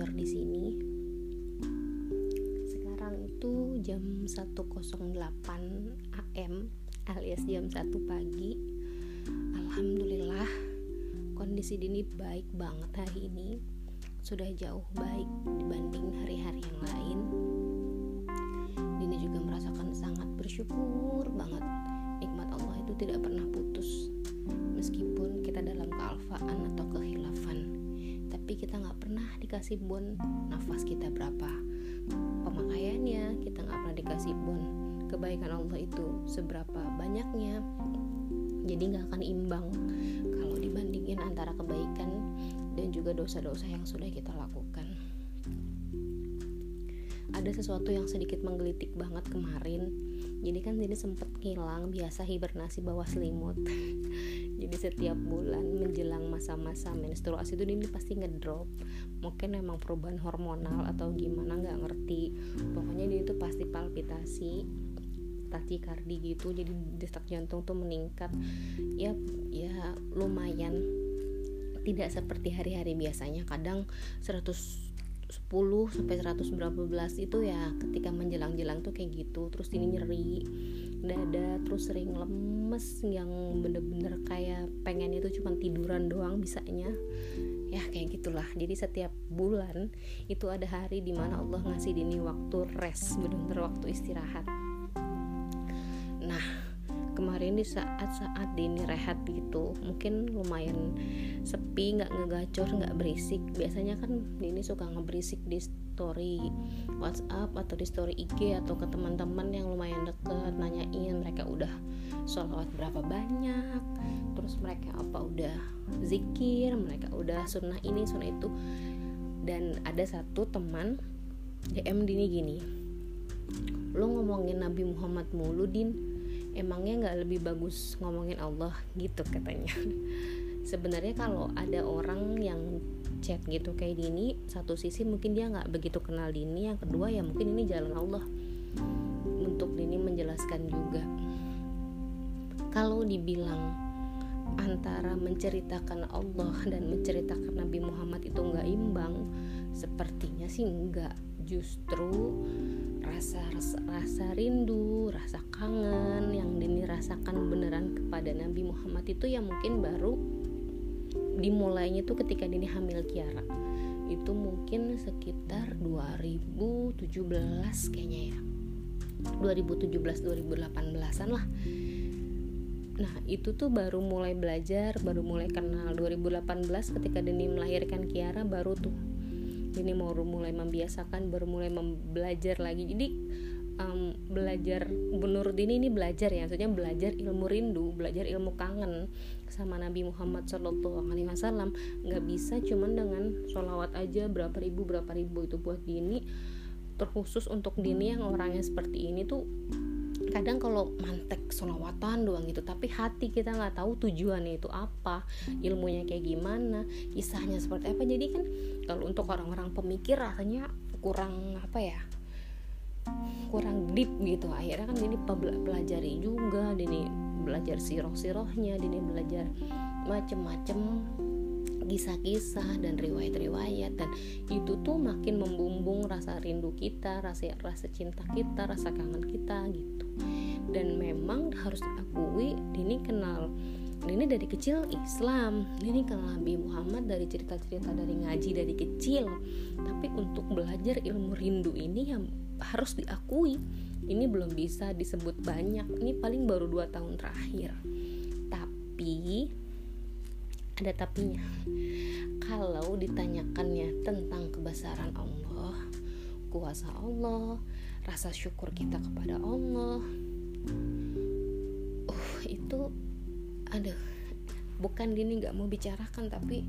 Ngegacor di sini. Sekarang itu jam 1.08 AM alias jam 1 pagi. Alhamdulillah kondisi Dini baik banget hari ini. Sudah jauh baik dibanding hari-hari yang lain. Dini juga merasakan sangat bersyukur banget. Nikmat Allah itu tidak pernah putus. Meskipun kita dalam kealfaan atau kehilafan tapi kita nggak pernah dikasih bon nafas kita berapa. Pemakaiannya kita nggak pernah dikasih bon kebaikan Allah itu seberapa banyaknya. Jadi nggak akan imbang kalau dibandingin antara kebaikan dan juga dosa-dosa yang sudah kita lakukan. Ada sesuatu yang sedikit menggelitik banget kemarin. Jadi kan jadi sempet ngilang biasa hibernasi bawah selimut jadi setiap bulan menjelang masa-masa menstruasi itu ini pasti ngedrop. Mungkin memang perubahan hormonal atau gimana nggak ngerti. Pokoknya dia itu pasti palpitasi takikardi gitu. Jadi detak jantung tuh meningkat. Ya ya lumayan. Tidak seperti hari-hari biasanya. Kadang 100 10 sampai 100 berapa belas itu ya ketika menjelang-jelang tuh kayak gitu. Terus ini nyeri dada terus sering lemes yang bener-bener kayak pengen itu cuma tiduran doang bisanya. Ya kayak gitulah. Jadi setiap bulan itu ada hari di mana Allah ngasih dini waktu rest bener-bener waktu istirahat kemarin di saat-saat Dini rehat gitu. Mungkin lumayan sepi nggak ngegacor nggak berisik. Biasanya kan Dini suka ngeberisik di story WhatsApp atau di story IG atau ke teman-teman yang lumayan deket nanyain mereka udah sholawat berapa banyak terus mereka apa udah zikir mereka udah sunnah ini sunnah itu. Dan ada satu teman DM Dini gini lo ngomongin Nabi Muhammad mulu Din emangnya nggak lebih bagus ngomongin Allah gitu katanya. Sebenarnya kalau ada orang yang chat gitu kayak Dini satu sisi mungkin dia nggak begitu kenal Dini yang kedua ya mungkin ini jalan Allah untuk Dini menjelaskan juga. Kalau dibilang antara menceritakan Allah dan menceritakan Nabi Muhammad itu nggak imbang sepertinya sih nggak. Justru rasa, rasa rasa rindu, yang Dini rasakan beneran kepada Nabi Muhammad itu ya mungkin baru dimulainya tuh ketika Dini hamil Kiara. Itu mungkin sekitar 2017 kayaknya ya. 2017 2018-an lah. Nah, itu tuh baru mulai belajar, baru mulai kenal 2018 ketika Dini melahirkan Kiara baru tuh ini mau mulai membiasakan baru mulai belajar lagi jadi um, belajar menurut ini ini belajar ya maksudnya belajar ilmu rindu belajar ilmu kangen sama Nabi Muhammad Shallallahu Alaihi Wasallam. Nggak bisa cuman dengan sholawat aja berapa ribu berapa ribu itu. Buat dini terkhusus untuk dini yang orangnya seperti ini tuh kadang kalau mantek solawatan doang gitu tapi hati kita nggak tahu tujuannya itu apa ilmunya kayak gimana kisahnya seperti apa. Jadi kan kalau untuk orang-orang pemikir rasanya kurang apa ya kurang deep gitu. Akhirnya kan ini pelajari juga ini belajar siroh-sirohnya ini belajar macem-macem kisah-kisah dan riwayat-riwayat. Dan itu tuh makin membumbung rasa rindu kita, rasa rasa cinta kita, rasa kangen kita gitu. Dan memang harus diakui Dini kenal ini dari kecil Islam. Ini kenal Nabi Muhammad dari cerita-cerita dari ngaji dari kecil. Tapi untuk belajar ilmu rindu ini yang harus diakui ini belum bisa disebut banyak. Ini paling baru dua tahun terakhir. Tapi ada tapinya. Kalau ditanyakannya tentang kebesaran Allah kuasa Allah rasa syukur kita kepada Allah uh itu aduh bukan gini nggak mau bicarakan tapi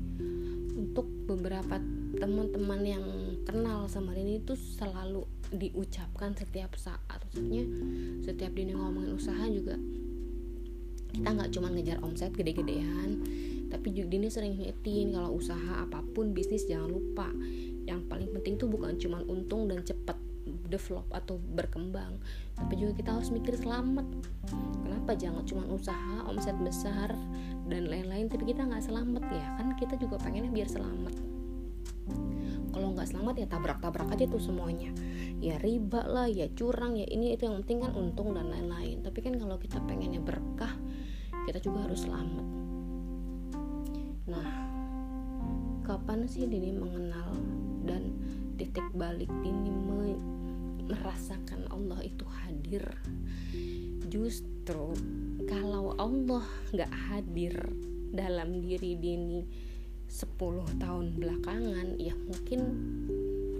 untuk beberapa teman-teman yang kenal sama Dini itu selalu diucapkan setiap saat. Maksudnya setiap Dini ngomongin usaha juga kita nggak cuma ngejar omset gede-gedean tapi juga ini sering ngingetin kalau usaha apa pun bisnis jangan lupa. Yang paling penting tuh bukan cuma untung dan cepat develop atau berkembang tapi juga kita harus mikir selamat. Kenapa jangan cuma usaha omset besar dan lain-lain tapi kita nggak selamat? Ya kan kita juga pengennya biar selamat. Nggak selamat ya tabrak-tabrak aja tuh semuanya ya riba lah ya curang ya ini itu yang penting kan untung dan lain-lain. Tapi kan kalau kita pengennya berkah kita juga harus selamat. Nah kapan sih Dini mengenal dan titik balik Dini me merasakan Allah itu hadir? Justru kalau Allah nggak hadir dalam diri Dini 10 tahun belakangan ya mungkin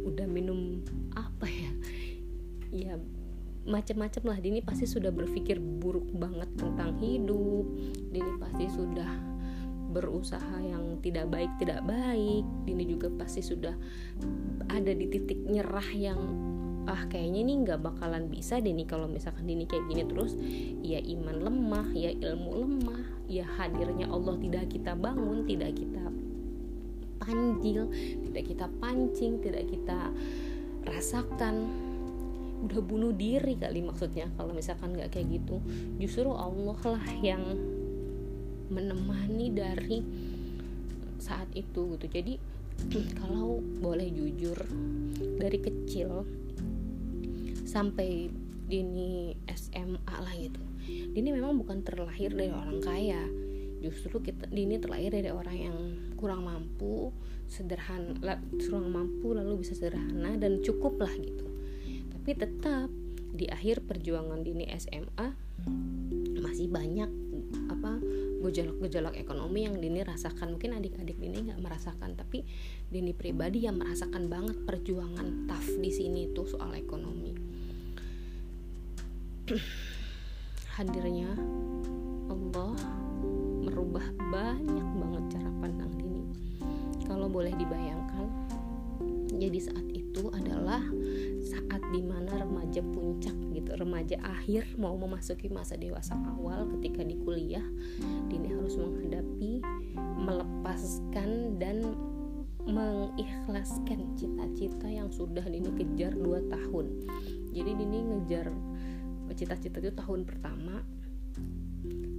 udah minum apa ya? Ya macam-macam lah. Dini pasti sudah berpikir buruk banget tentang hidup. Dini pasti sudah berusaha yang tidak baik tidak baik. Dini juga pasti sudah ada di titik nyerah yang ah kayaknya ini nggak bakalan bisa deh nih kalau misalkan ini kayak gini terus. Ya iman lemah ya ilmu lemah ya hadirnya Allah tidak kita bangun tidak kita panggil tidak kita pancing tidak kita rasakan. Udah bunuh diri kali maksudnya kalau misalkan nggak kayak gitu. Justru Allah lah yang menemani dari saat itu gitu. Jadi kalau boleh jujur dari kecil sampai Dini SMA lah gitu. Dini memang bukan terlahir dari orang kaya justru kita Dini terlahir dari orang yang kurang mampu sederhana kurang mampu lalu bisa sederhana dan cukup lah gitu. Tapi tetap di akhir perjuangan Dini SMA masih banyak apa gejolak-gejolak ekonomi yang Dini rasakan. Mungkin adik-adik Dini nggak merasakan tapi Dini pribadi yang merasakan banget perjuangan tough di sini tuh soal ekonomi. Hadirnya Allah merubah banyak banget cara pandang Dini kalau boleh dibayangkan jadi saat itu adalah saat di mana remaja puncak gitu remaja akhir mau memasuki masa dewasa awal ketika di kuliah Dini harus menghadapi melepaskan dan mengikhlaskan cita-cita yang sudah Dini kejar 2 tahun. Jadi Dini ngejar cita-cita itu tahun pertama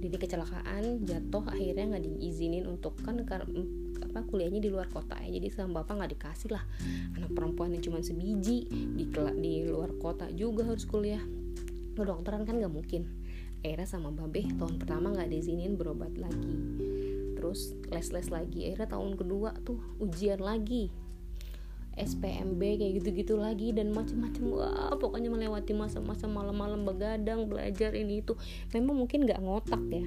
Dini kecelakaan jatuh akhirnya nggak diizinin untuk kan apa kuliahnya di luar kota ya. Jadi sama bapak nggak dikasih lah. Anak perempuan yang cuma sebiji di di luar kota juga harus kuliah. Kedokteran kan nggak mungkin. Akhirnya sama babe tahun pertama nggak diizinin berobat lagi. Terus les-les lagi. Akhirnya tahun kedua tuh ujian lagi SPMB kayak gitu-gitu lagi dan macam-macam wah pokoknya melewati masa-masa malam-malam begadang belajar ini itu. Memang mungkin nggak ngotak ya.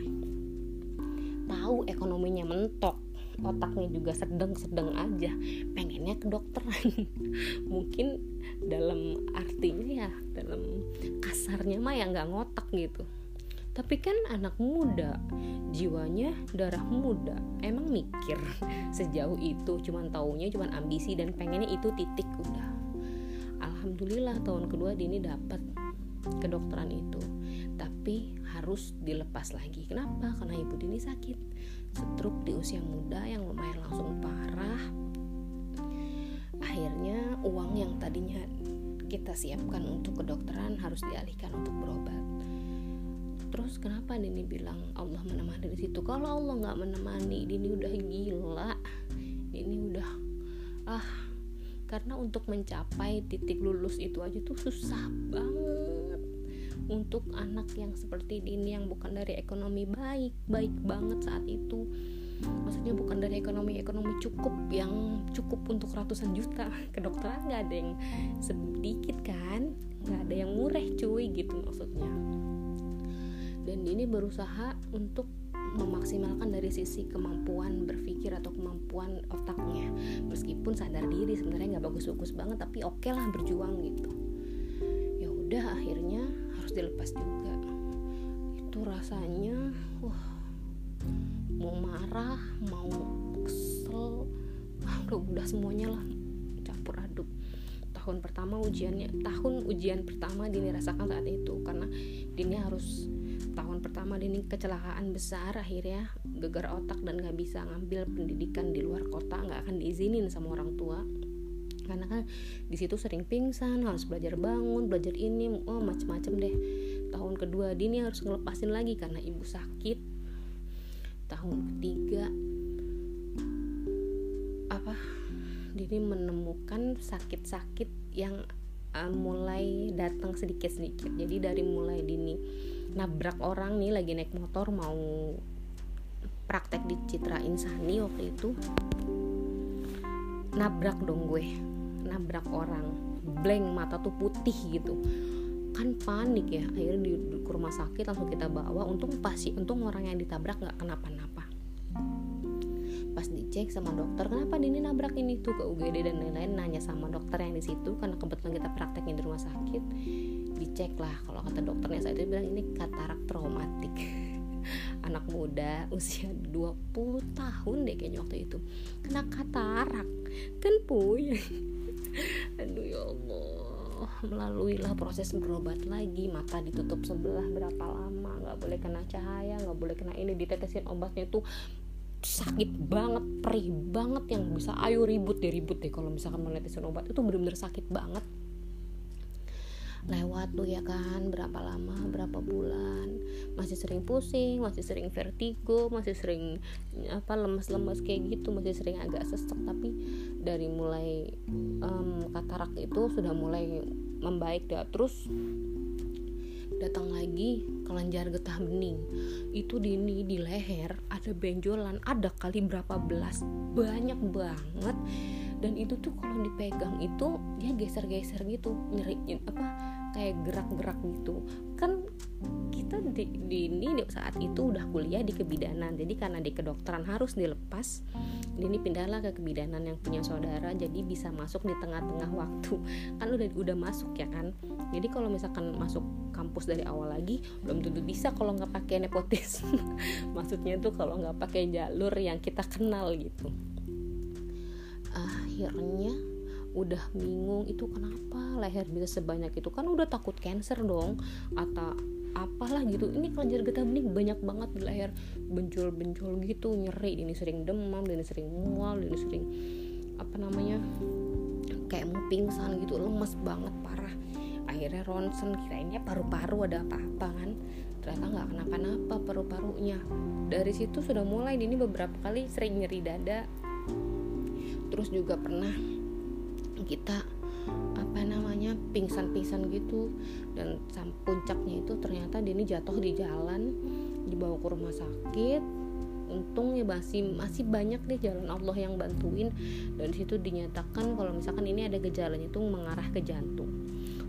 Tahu ekonominya mentok otaknya juga sedang-sedang aja pengennya kedokteran. Mungkin dalam artinya ya dalam kasarnya mah ya nggak ngotak gitu tapi kan anak muda jiwanya darah muda. Emang mikir sejauh itu cuman taunya cuman ambisi dan pengennya itu titik udah. Alhamdulillah tahun kedua Dini dapat kedokteran itu. Tapi harus dilepas lagi. Kenapa? Karena ibu Dini sakit. Stroke di usia muda yang lumayan langsung parah. Akhirnya uang yang tadinya kita siapkan untuk kedokteran harus dialihkan untuk berobat terus kenapa Dini bilang Allah menemani di situ? Kalau Allah nggak menemani Dini udah gila. Ini udah ah. Karena untuk mencapai titik lulus itu aja tuh susah banget. Untuk anak yang seperti Dini yang bukan dari ekonomi baik baik banget saat itu. Maksudnya bukan dari ekonomi ekonomi cukup yang cukup untuk ratusan juta. Kedokteran nggak ada yang sedikit kan? Nggak ada yang murah cuy gitu maksudnya dan ini berusaha untuk memaksimalkan dari sisi kemampuan berpikir atau kemampuan otaknya. Meskipun sadar diri sebenarnya nggak bagus-bagus banget tapi oke okay lah berjuang gitu. Ya udah akhirnya harus dilepas juga. Itu rasanya wah mau marah mau kesel udah udah semuanya lah campur aduk. Tahun pertama ujiannya tahun ujian pertama Dini rasakan saat itu karena Dini harus tahun pertama Dini kecelakaan besar akhirnya gegar otak dan gak bisa ngambil pendidikan di luar kota nggak akan diizinin sama orang tua. Karena kan di situ sering pingsan harus belajar bangun belajar ini oh macem-macem deh. Tahun kedua Dini harus ngelepasin lagi karena ibu sakit. Tahun ketiga apa Dini menemukan sakit-sakit yang uh, mulai datang sedikit-sedikit. Jadi dari mulai dini nabrak orang nih lagi naik motor mau praktek di Citra Insani waktu itu nabrak dong gue. Nabrak orang. Blank mata tuh putih gitu. Kan panik ya. Akhirnya di, di rumah sakit langsung kita bawa. Untung pasti untung orang yang ditabrak nggak kenapa-napa pas dicek sama dokter kenapa Dini nabrak ini tuh ke UGD dan lain-lain? Nanya sama dokter yang di situ karena kebetulan kita prakteknya di rumah sakit. Dicek lah kalau kata dokternya saya itu bilang ini katarak traumatik. Anak muda usia 20 tahun deh kayaknya waktu itu. Kena katarak. Kan puy. Aduh ya Allah. Melalui lah proses berobat lagi. Mata ditutup sebelah berapa lama? Nggak boleh kena cahaya nggak boleh kena ini ditetesin obatnya tuh sakit banget perih banget yang bisa ayo ribut deh ribut deh. Kalau misalkan mau netesin obat itu bener-bener sakit banget. Lewat tuh ya kan berapa lama berapa bulan. Masih sering pusing masih sering vertigo masih sering apa lemas-lemas kayak gitu masih sering agak sesek. Tapi dari mulai um, katarak itu sudah mulai membaik dah. Terus datang lagi kelenjar getah bening. Itu di ini di leher ada benjolan ada kali berapa belas. Banyak banget. Dan itu tuh kalau dipegang itu dia geser-geser gitu nyeri apa kayak gerak-gerak gitu. Kan kita di, di ini saat itu udah kuliah di kebidanan. Jadi karena di kedokteran harus dilepas ini pindahlah ke kebidanan yang punya saudara jadi bisa masuk di tengah-tengah waktu. Kan udah udah masuk ya kan? Jadi kalau misalkan masuk kampus dari awal lagi belum tentu bisa kalau nggak pakai nepotisme. Maksudnya tuh kalau nggak pakai jalur yang kita kenal gitu. Akhirnya udah bingung itu kenapa leher bisa sebanyak itu? Kan udah takut cancer dong atau apalah gitu. Ini kelenjar getah bening banyak banget di leher benjol-benjol gitu nyeri ini sering demam ini sering mual ini sering apa namanya kayak mau pingsan gitu lemes banget parah. Akhirnya ronsen kirainnya paru-paru ada apa-apa kan. Ternyata nggak kenapa-napa paru-parunya. Dari situ sudah mulai ini beberapa kali sering nyeri dada. Terus juga pernah kita apa namanya pingsan-pingsan gitu. Dan puncaknya itu ternyata ini jatuh di jalan dibawa ke rumah sakit. Untung ya masih masih banyak deh jalan Allah yang bantuin. Dan situ dinyatakan kalau misalkan ini ada gejalanya itu mengarah ke jantung.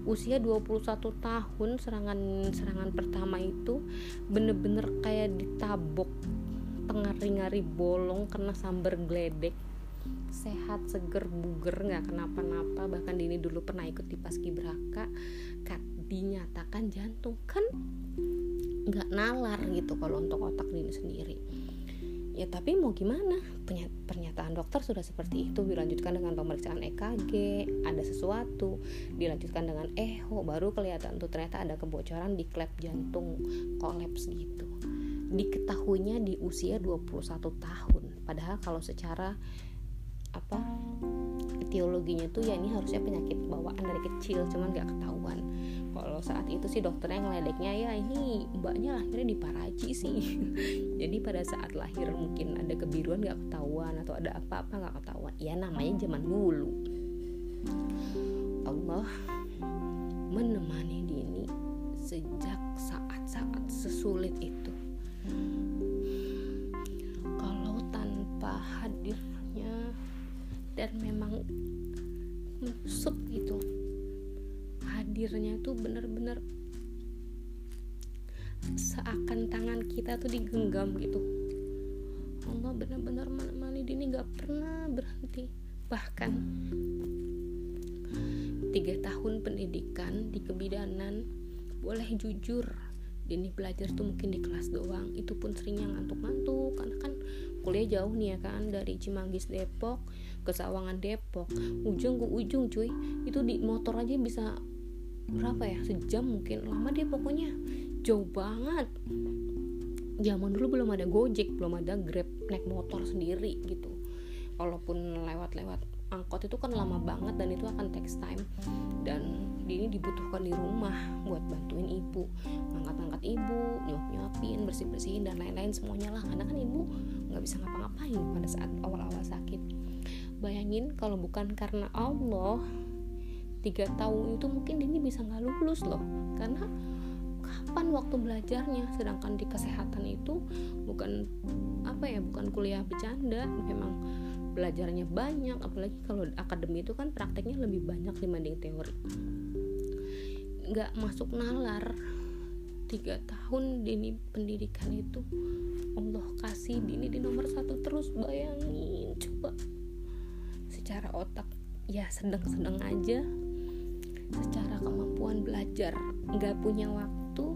Usia 21 tahun serangan serangan pertama itu bener-bener kayak ditabok tengah ringari bolong kena sambar geledek sehat seger buger nggak kenapa-napa. Bahkan Dini dulu pernah ikut di paskibraka kat dinyatakan jantung kan nggak nalar gitu kalau untuk otak Dini sendiri. Ya tapi mau gimana? Pernyataan dokter sudah seperti itu. Dilanjutkan dengan pemeriksaan EKG ada sesuatu. Dilanjutkan dengan echo baru kelihatan tuh ternyata ada kebocoran di klep jantung kolaps gitu. Diketahuinya di usia 21 tahun. Padahal kalau secara apa etiologinya tuh ya ini harusnya penyakit bawaan dari kecil cuman gak ketahuan. Kalau saat itu sih dokternya ngeledeknya ya ini mbaknya lahirnya di Paraji sih. Jadi pada saat lahir mungkin ada kebiruan gak ketahuan atau ada apa-apa gak ketahuan. Ya namanya zaman dulu. Allah menemani Dini sejak saat-saat sesulit itu. Kalau tanpa hadirnya dan memang menusuk gitu. Hadirnya tuh bener-bener seakan tangan kita tuh digenggam gitu. Allah bener-bener menemani Dini gak pernah berhenti. Bahkan tiga tahun pendidikan di kebidanan boleh jujur Dini belajar tuh mungkin di kelas doang. Itu pun seringnya ngantuk-ngantuk karena kan kuliah jauh nih ya kan dari Cimanggis Depok ke Sawangan Depok. Ujung ke ujung cuy. Itu di motor aja bisa berapa ya? Sejam mungkin. Lama dia pokoknya. Jauh banget. Zaman dulu belum ada gojek belum ada grab naik motor sendiri gitu. Walaupun lewat-lewat angkot itu kan lama banget dan itu akan takes time. Dan ini dibutuhkan di rumah buat bantuin ibu. Ngangkat-ngangkat ibu nyuap-nyuapin bersih-bersihin dan lain-lain semuanya lah. Karena kan ibu nggak bisa ngapa-ngapain pada saat awal-awal sakit. Bayangin kalau bukan karena Allah tiga tahun itu mungkin Dini bisa nggak lulus loh. Karena kapan waktu belajarnya? Sedangkan di kesehatan itu bukan apa ya bukan kuliah bercanda memang belajarnya banyak. Apalagi kalau akademi itu kan prakteknya lebih banyak dibanding teori. Nggak masuk nalar tiga tahun dini pendidikan itu Allah kasih dini di nomor satu terus bayangin coba. Secara otak ya sedang-sedang aja. Secara kemampuan belajar nggak punya waktu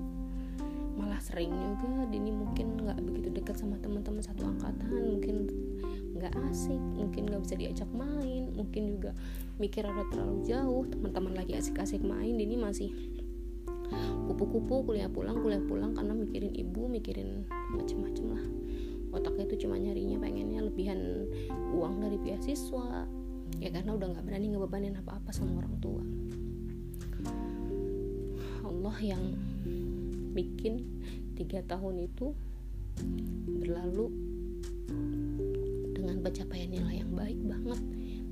malah sering juga Dini mungkin nggak begitu dekat sama teman-teman satu angkatan mungkin nggak asik mungkin nggak bisa diajak main mungkin juga mikir ada terlalu jauh. Teman-teman lagi asik-asik main Dini masih kupu-kupu kuliah pulang kuliah pulang karena mikirin ibu mikirin macem-macem otaknya itu cuma nyarinya pengennya lebihan uang dari beasiswa. Ya karena udah nggak berani ngebebanin apa-apa sama orang tua. Allah yang bikin tiga tahun itu berlalu dengan pencapaian nilai yang baik banget.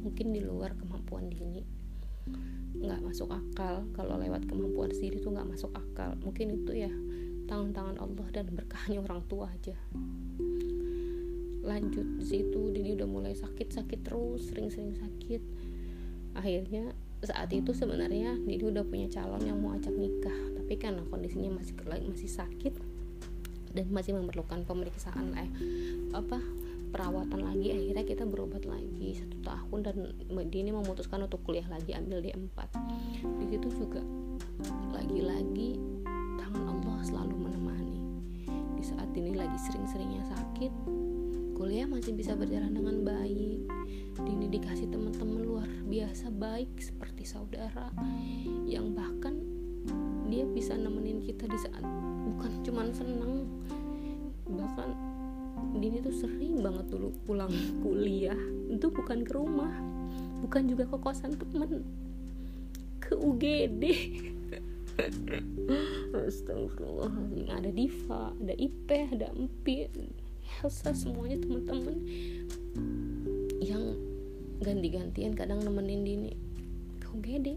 Mungkin di luar kemampuan dini nggak masuk akal. Kalau lewat kemampuan sendiri tuh nggak masuk akal. Mungkin itu ya tangan-tangan Allah dan berkahnya orang tua aja lanjut di situ. Dini udah mulai sakit-sakit terus sering-sering sakit. Akhirnya saat itu sebenarnya Dini udah punya calon yang mau ajak nikah. Tapi karena kondisinya masih masih sakit dan masih memerlukan pemeriksaan eh apa perawatan lagi akhirnya kita berobat lagi satu tahun dan Dini memutuskan untuk kuliah lagi ambil D4 di situ juga lagi-lagi tangan Allah selalu menemani. Di saat Dini lagi sering-seringnya sakit kuliah masih bisa berjalan dengan baik. Dini dikasih teman-teman luar biasa baik seperti saudara yang bahkan dia bisa nemenin kita di saat bukan cuman senang bahkan Dini tuh sering banget dulu pulang kuliah. Itu bukan ke rumah bukan juga ke kosan temen ke UGD Astagfirullahaladzim. Ada Diva ada Ipe ada Empi Elsa semuanya teman-teman yang ganti-gantian kadang nemenin Dini. Ke UGD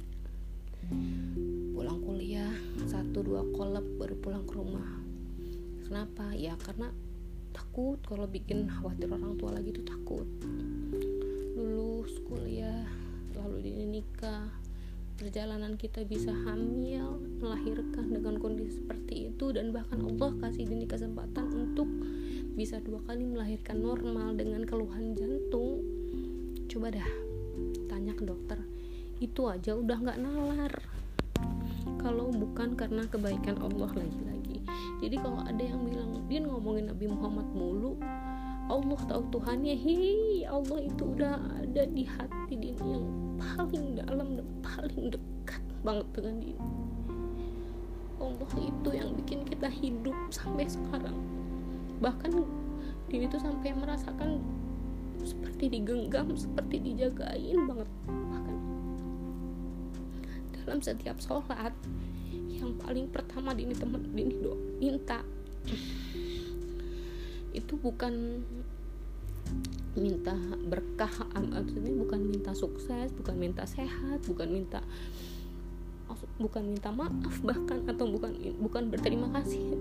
pulang kuliah satu dua kolab baru pulang ke rumah. Kenapa? Ya karena takut kalau bikin khawatir orang tua lagi tuh takut. Lulus kuliah lalu dia nikah. Perjalanan kita bisa hamil melahirkan dengan kondisi seperti itu dan bahkan Allah kasih Dini kesempatan untuk bisa dua kali melahirkan normal dengan keluhan jantung. Coba dah tanya ke dokter. Itu aja udah nggak nalar. Kalau bukan karena kebaikan Allah lagi-lagi. Jadi kalau ada yang bilang dia ngomongin Nabi Muhammad mulu Allah tahu Tuhannya. Hei Allah itu udah ada di hati dia yang paling dalam dan paling dekat banget dengan dia. Allah itu yang bikin kita hidup sampai sekarang bahkan dia itu sampai merasakan seperti digenggam seperti dijagain banget. Bahkan dalam setiap sholat yang paling pertama dini temen dini do minta. Itu bukan minta berkah maksudnya bukan minta sukses bukan minta sehat bukan minta bukan minta maaf bahkan atau bukan bukan berterima kasih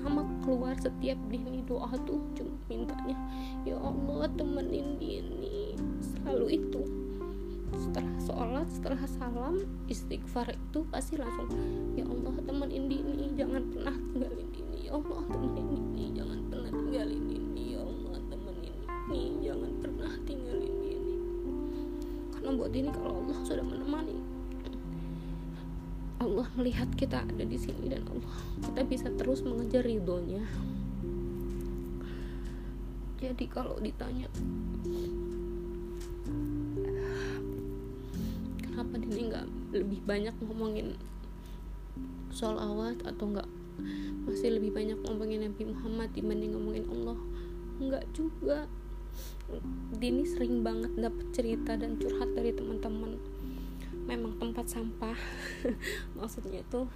pertama keluar setiap dini doa tuh cuma mintanya ya Allah temenin dini. Selalu itu. Setelah sholat setelah salam istighfar itu pasti langsung ya Allah temenin ini jangan pernah tinggalin ini ya Allah temenin ini jangan pernah tinggalin ini ya Allah temenin ini jangan pernah tinggalin ini karena buat ini kalau Allah sudah menemani Allah melihat kita ada di sini dan Allah kita bisa terus mengejar ridhonya. Jadi kalau ditanya kenapa Dini nggak lebih banyak ngomongin soal awat atau nggak masih lebih banyak ngomongin Nabi Muhammad dibanding ngomongin Allah? Nggak juga. Dini sering banget dapet cerita dan curhat dari teman-teman memang tempat sampah. Maksudnya tuh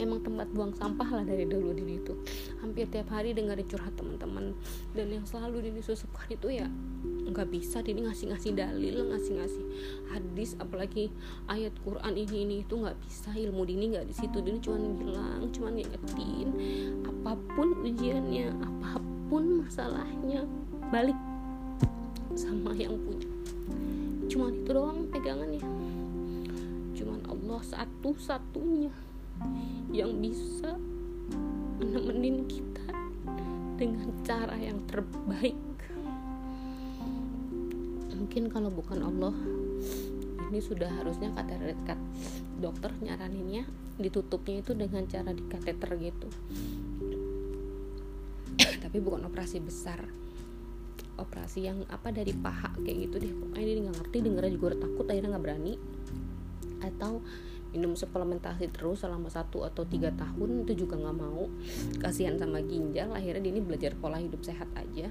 memang tempat buang sampah lah dari dulu di itu hampir tiap hari dengar curhat teman-teman. Dan yang selalu Dini susupkan itu ya nggak bisa Dini ngasih-ngasih dalil ngasih-ngasih hadis. Apalagi ayat Quran ini ini itu nggak bisa ilmu Dini nggak di situ. Dini cuma bilang cuma ngingetin apa pun ujiannya apa pun masalahnya balik sama yang punya cuma itu doang pegangannya. Cuman Allah satu-satunya yang bisa menemenin kita dengan cara yang terbaik. Mungkin kalau bukan Allah ini sudah harusnya kata kat dokter nyaraninnya ditutupnya itu dengan cara di kateter gitu. Tapi bukan operasi besar operasi yang apa dari paha kayak gitu deh. Pokoknya dia nggak ngerti dengernya juga udah takut akhirnya nggak berani. Atau minum suplementasi terus selama satu atau tiga tahun itu juga nggak mau. Kasihan sama ginjal akhirnya dia ini belajar pola hidup sehat aja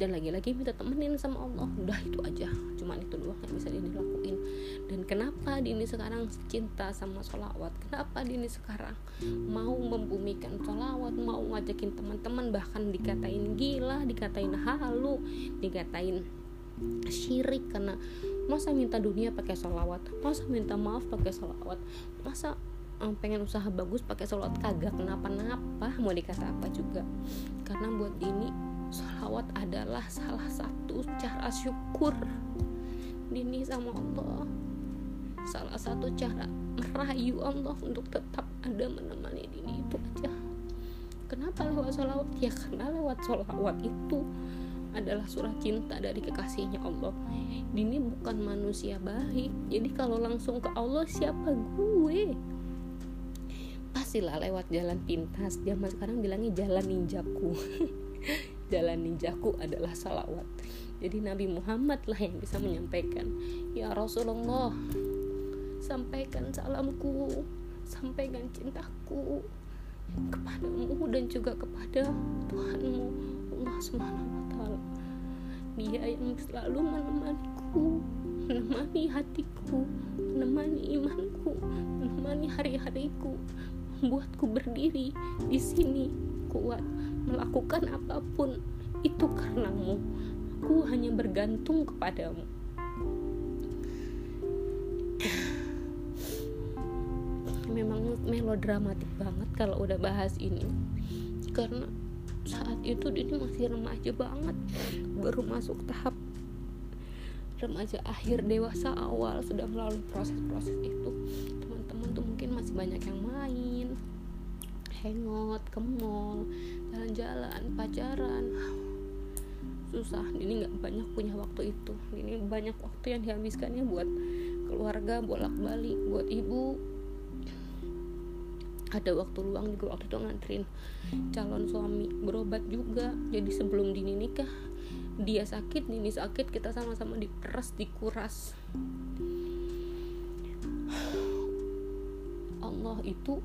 dan lagi-lagi minta temenin sama Allah. Udah itu aja. Cuman itu doang yang bisa dia lakuin. Dan kenapa Dini sekarang cinta sama sholawat? Kenapa Dini sekarang mau membumikan sholawat mau ngajakin teman-teman? Bahkan dikatain gila dikatain halu dikatain syirik. Karena masa minta dunia pakai sholawat? Masa minta maaf pakai sholawat? Masa um, pengen usaha bagus pakai sholawat? Kagak. Kenapa-napa. Mau dikata apa juga? Karena buat Dini sholawat adalah salah satu cara syukur Dini sama Allah. Salah satu cara merayu Allah untuk tetap ada menemani Dini itu aja. Kenapa lewat sholawat? Ya karena lewat sholawat itu adalah surah cinta dari kekasihnya Allah. Dini bukan manusia baik. Jadi kalau langsung ke Allah siapa? Gue. Pastilah lewat jalan pintas. Zaman sekarang bilangnya jalan ninjaku jalan ninjaku adalah salawat jadi Nabi Muhammad lah yang bisa menyampaikan ya Rasulullah sampaikan salamku sampaikan cintaku kepadamu dan juga kepada Tuhanmu Allah Subhanahu wa taala. Dia yang selalu menemaniku, menemani hatiku, menemani imanku, menemani hari-hariku, membuatku berdiri di sini kuat melakukan apa pun itu karenamu. Aku hanya bergantung kepadamu. Memang melodramatik banget kalau udah bahas ini karena saat itu dia masih remaja banget baru masuk tahap remaja akhir dewasa awal sudah melalui proses-proses itu teman-teman tuh mungkin masih banyak yang main hangout ke mall jalan-jalan pacaran. Susah. Ini nggak banyak punya waktu itu. Ini banyak waktu yang dihabiskannya buat keluarga bolak-balik buat ibu. Ada waktu luang juga waktu itu nganterin calon suami berobat juga. Jadi sebelum dini nikah dia sakit Dini sakit kita sama-sama diperas dikuras. Allah itu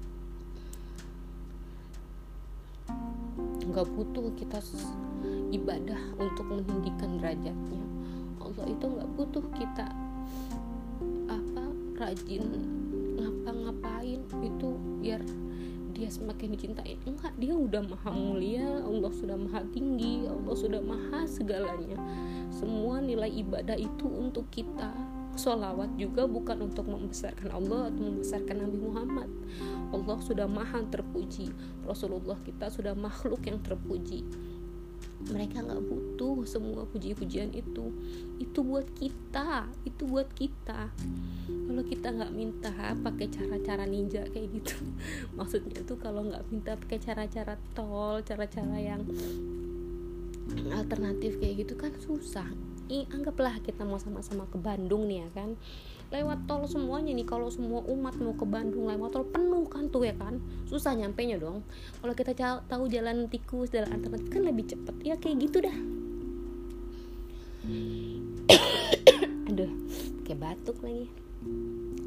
nggak butuh kita ibadah untuk meninggikan derajatnya. Allah itu nggak butuh kita apa rajin ngapa-ngapain itu biar dia semakin dicintai. Enggak dia udah maha mulia Allah sudah maha tinggi Allah sudah maha segalanya. Semua nilai ibadah itu untuk kita Solawat juga bukan untuk membesarkan Allah atau membesarkan Nabi Muhammad. Allah sudah maha terpuji. Rasulullah kita sudah makhluk yang terpuji. Mereka nggak butuh semua puji-pujian itu. Itu buat kita itu buat kita. Kalau kita nggak minta pakai cara-cara ninja kayak gitu maksudnya tuh kalau nggak minta pakai cara-cara tol cara-cara yang alternatif kayak gitu kan susah I, anggaplah kita mau sama-sama ke Bandung nih ya kan. Lewat tol semuanya nih kalau semua umat mau ke Bandung lewat tol penuh kan tuh ya kan. Susah nyampe nya dong. Kalau kita tahu jalan tikus jalan alternatif kan lebih cepet. Ya kayak gitu dah. Aduh kayak batuk lagi.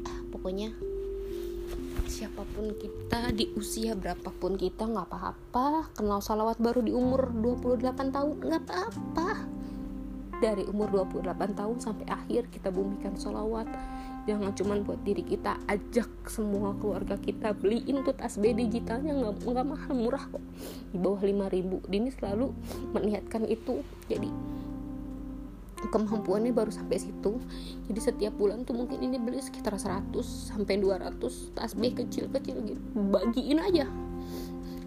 Ah, pokoknya siapa pun kita di usia berapapun kita nggak apa-apa. Kenal salawat baru di umur 28 tahun nggak apa-apa dari umur 28 tahun sampai akhir kita bumikan sholawat. Jangan cuma buat diri kita ajak semua keluarga kita beliin tuh tasbih digitalnya nggak nggak mahal murah kok. Di bawah 5000 Dini selalu meniatkan itu. Jadi kemampuannya baru sampai situ. Jadi setiap bulan tuh mungkin ini beli sekitar 100 sampai 200 tasbih kecil-kecil gitu. Bagiin aja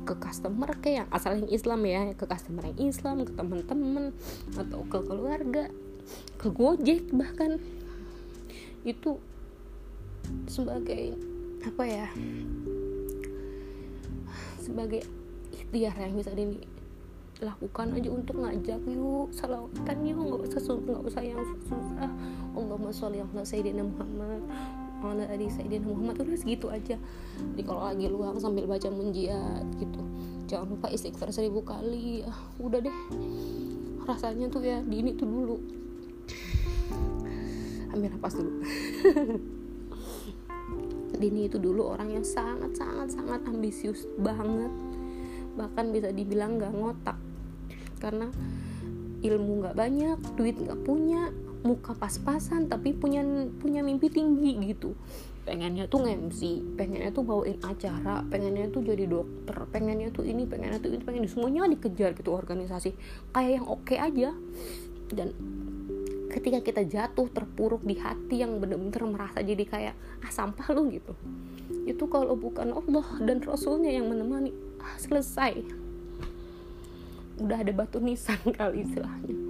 ke customer kayak yang asal yang Islam ya ke customer yang Islam ke teman-teman atau ke keluarga ke Gojek bahkan. Itu sebagai apa ya sebagai ikhtiar yang bisa dilakukan aja untuk ngajak yuk salawatan yuk nggak usah nggak usah yang susah Allahumma sholli ala sayyidina Muhammad ala ali sayyidina Muhammad udah segitu aja. Jadi kalau lagi luang sambil baca munjiat gitu jangan lupa istighfar seribu kali. Ah, udah deh. Rasanya tuh ya di ini tuh dulu. Ambil nafas dulu. Dini itu dulu orang yang sangat sangat sangat ambisius banget. Bahkan bisa dibilang gak ngotak. Karena ilmu gak banyak duit gak punya muka pas-pasan tapi punya punya mimpi tinggi gitu. Pengennya tuh nge-MC pengennya tuh bawain acara pengennya tuh jadi dokter pengennya tuh ini pengennya tuh ini pengen semuanya dikejar gitu organisasi. Kayak yang oke okay aja. Dan ketika kita jatuh terpuruk di hati yang bener-bener merasa jadi kayak ah sampah lu gitu. Itu kalau bukan Allah dan Rasulnya yang menemani ah, selesai. Udah ada batu nisan kali istilahnya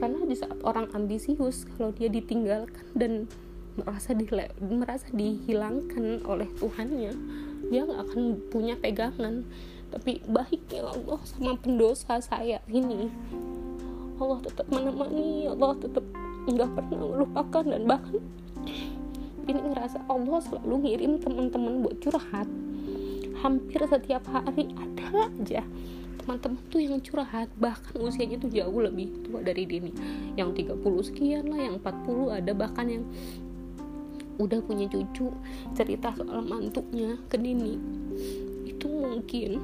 karena di saat orang ambisius kalau dia ditinggalkan dan merasa di merasa dihilangkan oleh Tuhannya dia nggak akan punya pegangan. Tapi baiknya Allah sama pendosa saya ini. Allah tetap menemani Allah tetap nggak pernah melupakan dan bahkan ini ngerasa Allah selalu ngirim teman-teman buat curhat. Hampir setiap hari ada aja teman-teman tuh yang curhat. Bahkan usianya tuh jauh lebih tua dari Dini yang 30 sekian lah yang 40 ada. Bahkan yang udah punya cucu cerita soal mantuknya ke Dini itu mungkin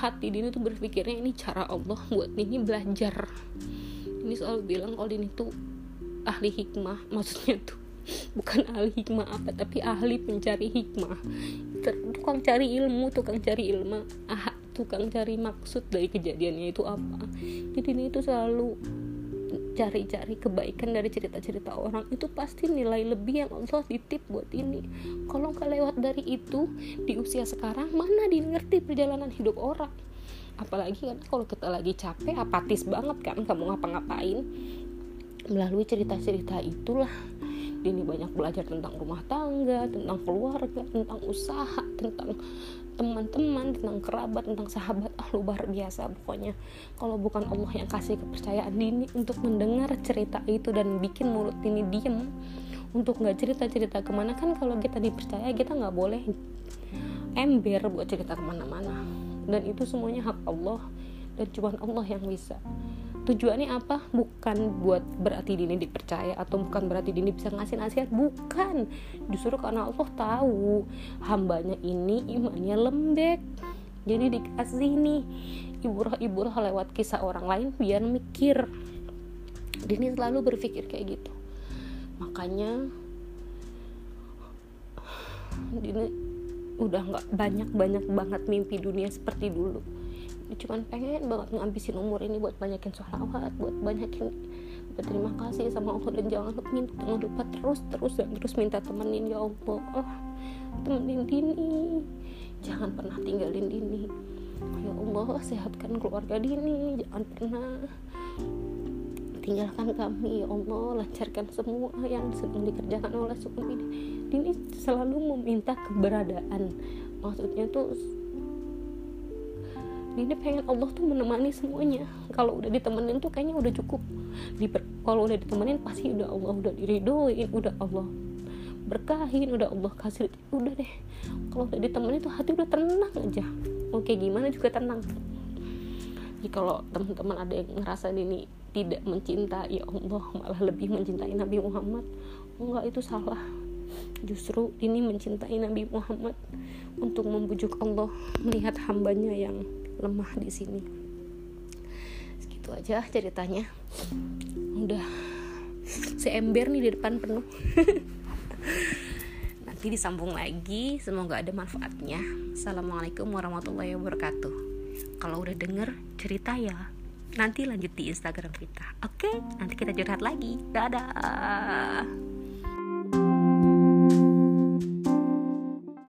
hati Dini tuh berpikirnya ini cara Allah buat Dini belajar. Ini selalu bilang kalau Dini tuh ahli hikmah. Maksudnya tuh bukan ahli hikmah apa tapi ahli pencari hikmah. Tukang cari ilmu tukang cari ilmu. Ah, tukang cari maksud dari kejadiannya itu apa. Jadi ini itu selalu cari-cari kebaikan dari cerita-cerita orang. Itu pasti nilai lebih yang Allah titip buat ini. Kalau nggak lewat dari itu di usia sekarang mana dia ngerti perjalanan hidup orang? Apalagi kan kalau kita lagi capek apatis banget kan kamu ngapa-ngapain. Melalui cerita-cerita itulah Dini banyak belajar tentang rumah tangga, tentang keluarga, tentang usaha, tentang teman-teman, tentang kerabat, tentang sahabat. Ah, luar biasa pokoknya. Kalau bukan Allah yang kasih kepercayaan Dini untuk mendengar cerita itu dan bikin mulut Dini diem untuk nggak cerita-cerita ke mana kan kalau kita dipercaya kita nggak boleh ember buat cerita ke mana-mana dan itu semuanya hak Allah dan cuma Allah yang bisa tujuannya apa? Bukan buat berarti Dini dipercaya atau bukan berarti Dini bisa ngasih nasihat. Bukan. Justru karena Allah tahu hambanya ini imannya lembek. Jadi dikasih nih iburah-iburah lewat kisah orang lain biar mikir. Dini selalu berpikir kayak gitu. Makanya Dini udah nggak banyak banyak banget mimpi dunia seperti dulu cuman pengen banget ngabisin umur ini buat banyakin sholawat buat banyakin berterima kasih sama Allah dan jangan lupa minta jangan lupa terus terus dan terus minta temenin ya Allah. Oh, temenin Dini. Jangan pernah tinggalin Dini. Ya Allah sehatkan keluarga Dini. Jangan pernah tinggalkan kami. Ya Allah lancarkan semua yang sedang dikerjakan oleh suami ini Dini selalu meminta keberadaan. Maksudnya tuh ini pengen Allah tuh menemani semuanya. Kalau udah ditemenin tuh kayaknya udah cukup. Diper, kalau udah ditemenin pasti udah Allah udah diridoin udah Allah berkahin udah Allah kasih udah deh. Kalau udah ditemenin tuh hati udah tenang aja. Oke gimana juga tenang. Jadi kalau teman-teman ada yang ngerasa ini tidak mencintai Allah malah lebih mencintai Nabi Muhammad enggak itu salah. Justru ini mencintai Nabi Muhammad untuk membujuk Allah melihat hambanya yang lemah di sini. Segitu gitu aja ceritanya. Udah seember nih di depan penuh. Nanti disambung lagi semoga ada manfaatnya. Assalamualaikum warahmatullahi wabarakatuh. Kalau udah denger cerita ya. Nanti lanjut di instagram kita. Oke nanti kita curhat lagi. Dadah